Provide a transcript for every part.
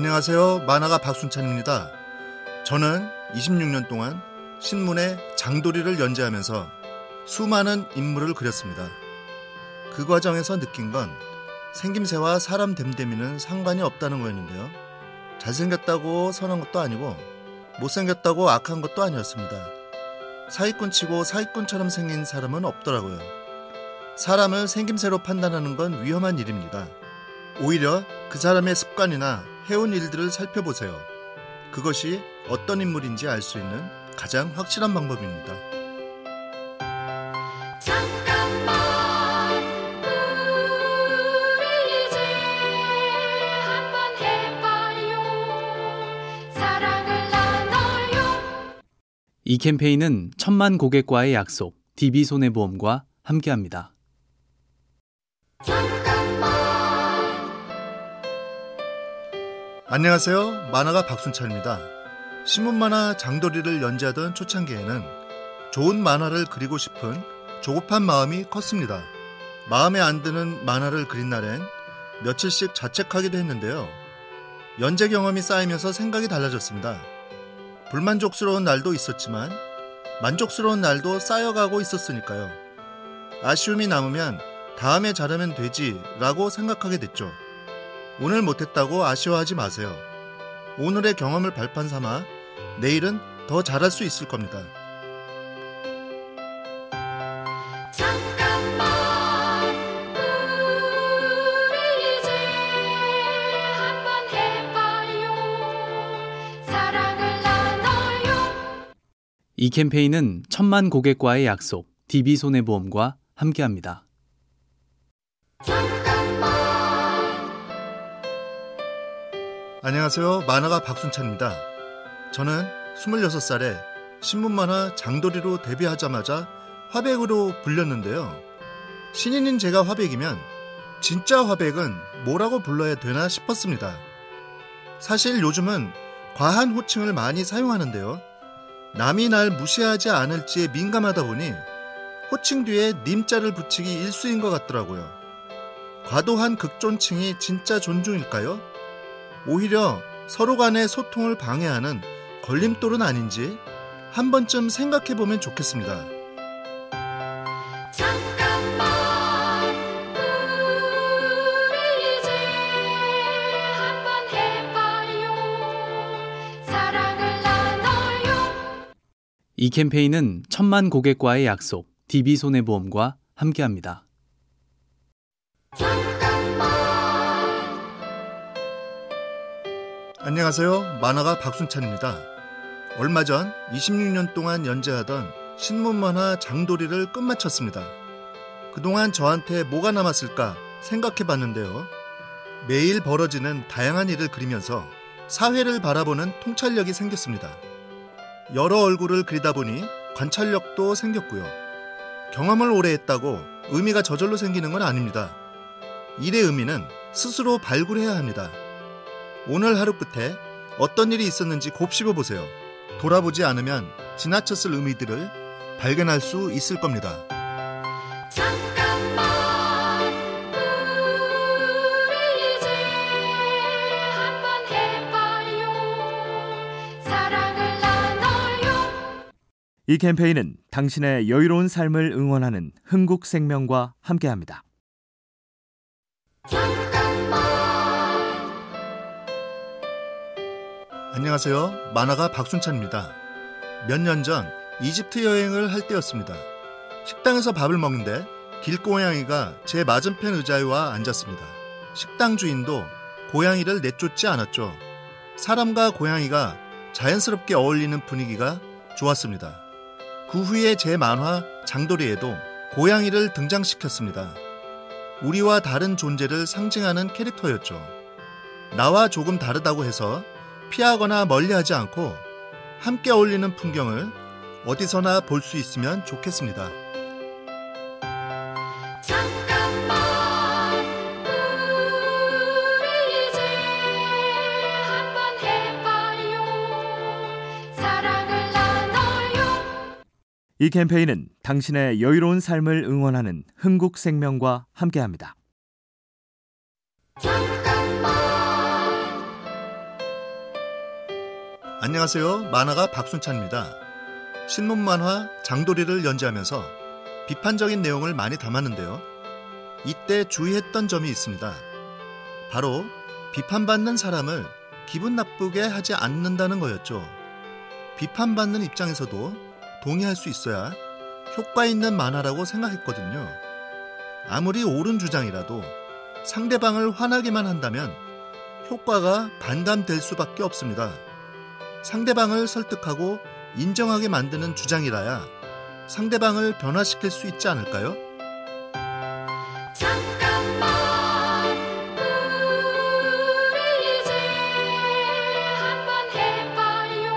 안녕하세요. 만화가 박순찬입니다. 저는 26년 동안 신문에 장도리를 연재하면서 수많은 인물을 그렸습니다. 그 과정에서 느낀 건 생김새와 사람 됨됨이는 상관이 없다는 거였는데요. 잘생겼다고 선한 것도 아니고 못생겼다고 악한 것도 아니었습니다. 사기꾼 치고 사기꾼처럼 생긴 사람은 없더라고요. 사람을 생김새로 판단하는 건 위험한 일입니다. 오히려 그 사람의 습관이나 해온 일들을 살펴보세요. 그것이 어떤 인물인지 알 수 있는 가장 확실한 방법입니다. 잠깐만 우리 이제 한번 해봐요 사랑을 나눠요 이 캠페인은 천만 고객과의 약속, DB손해보험과 함께합니다. 안녕하세요. 만화가 박순찬입니다. 신문 만화 장도리를 연재하던 초창기에는 좋은 만화를 그리고 싶은 조급한 마음이 컸습니다. 마음에 안 드는 만화를 그린 날엔 며칠씩 자책하기도 했는데요. 연재 경험이 쌓이면서 생각이 달라졌습니다. 불만족스러운 날도 있었지만 만족스러운 날도 쌓여가고 있었으니까요. 아쉬움이 남으면 다음에 잘하면 되지 라고 생각하게 됐죠. 오늘 못했다고 아쉬워하지 마세요. 오늘의 경험을 발판 삼아 내일은 더 잘할 수 있을 겁니다. 잠깐만 우리 이제 한번 해봐요 사랑을 나눠요 이 캠페인은 천만 고객과의 약속, DB손해보험과 함께합니다. 안녕하세요. 만화가 박순찬입니다. 저는 26살에 신문만화 장도리로 데뷔하자마자 화백으로 불렸는데요. 신인인 제가 화백이면 진짜 화백은 뭐라고 불러야 되나 싶었습니다. 사실 요즘은 과한 호칭을 많이 사용하는데요. 남이 날 무시하지 않을지에 민감하다 보니 호칭 뒤에 님자를 붙이기 일수인 것 같더라고요. 과도한 극존칭이 진짜 존중일까요? 오히려 서로 간의 소통을 방해하는 걸림돌은 아닌지 한 번쯤 생각해 보면 좋겠습니다. 잠깐만 우리 이제 한번 해봐요 사랑을 나눠요 이 캠페인은 천만 고객과의 약속, DB손해보험과 함께합니다. 잠깐 안녕하세요. 만화가 박순찬입니다. 얼마 전 26년 동안 연재하던 신문만화 장도리를 끝마쳤습니다. 그동안 저한테 뭐가 남았을까 생각해 봤는데요. 매일 벌어지는 다양한 일을 그리면서 사회를 바라보는 통찰력이 생겼습니다. 여러 얼굴을 그리다 보니 관찰력도 생겼고요. 경험을 오래 했다고 의미가 저절로 생기는 건 아닙니다. 일의 의미는 스스로 발굴해야 합니다. 오늘 하루 끝에 어떤 일이 있었는지 곱씹어 보세요. 돌아보지 않으면 지나쳤을 의미들을 발견할 수 있을 겁니다. 잠깐만 우리 이제 한번 해봐요 사랑을 나눠요 이 캠페인은 당신의 여유로운 삶을 응원하는 흥국생명과 함께합니다. 안녕하세요. 만화가 박순찬입니다. 몇 년 전 이집트 여행을 할 때였습니다. 식당에서 밥을 먹는데 길고양이가 제 맞은편 의자에 와 앉았습니다. 식당 주인도 고양이를 내쫓지 않았죠. 사람과 고양이가 자연스럽게 어울리는 분위기가 좋았습니다. 그 후에 제 만화 장도리에도 고양이를 등장시켰습니다. 우리와 다른 존재를 상징하는 캐릭터였죠. 나와 조금 다르다고 해서 피하거나 멀리하지 않고 함께 어울리는 풍경을 어디서나 볼 수 있으면 좋겠습니다. 잠깐만 우리 이제 한번 해봐요 사랑을 나눠요 이 캠페인은 당신의 여유로운 삶을 응원하는 흥국생명과 함께합니다. 안녕하세요. 만화가 박순찬입니다. 신문 만화 장도리를 연재하면서 비판적인 내용을 많이 담았는데요. 이때 주의했던 점이 있습니다. 바로 비판받는 사람을 기분 나쁘게 하지 않는다는 거였죠. 비판받는 입장에서도 동의할 수 있어야 효과 있는 만화라고 생각했거든요. 아무리 옳은 주장이라도 상대방을 화나게만 한다면 효과가 반감될 수밖에 없습니다. 상대방을 설득하고 인정하게 만드는 주장이라야 상대방을 변화시킬 수 있지 않을까요? 잠깐만 우리 이제 한번 해봐요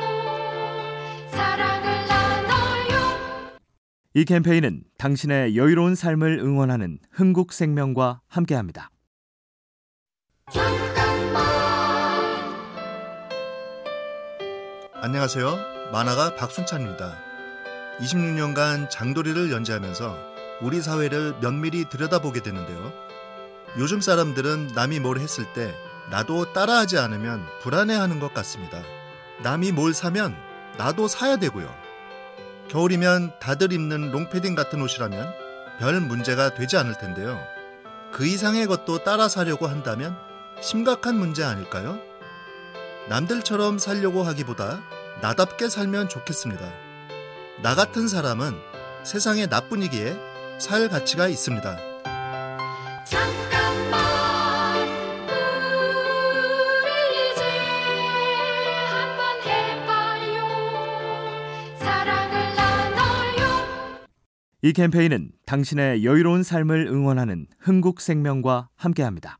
사랑을 나눠요 이 캠페인은 당신의 여유로운 삶을 응원하는 흥국생명과 함께합니다. 안녕하세요. 만화가 박순찬입니다. 26년간 장도리를 연재하면서 우리 사회를 면밀히 들여다보게 되는데요. 요즘 사람들은 남이 뭘 했을 때 나도 따라하지 않으면 불안해하는 것 같습니다. 남이 뭘 사면 나도 사야 되고요. 겨울이면 다들 입는 롱패딩 같은 옷이라면 별 문제가 되지 않을 텐데요. 그 이상의 것도 따라 사려고 한다면 심각한 문제 아닐까요? 남들처럼 살려고 하기보다 나답게 살면 좋겠습니다. 나 같은 사람은 세상의 나뿐이기에 살 가치가 있습니다. 잠깐만 우리 이제 한번 해봐요 사랑을 나눠요 이 캠페인은 당신의 여유로운 삶을 응원하는 흥국생명과 함께합니다.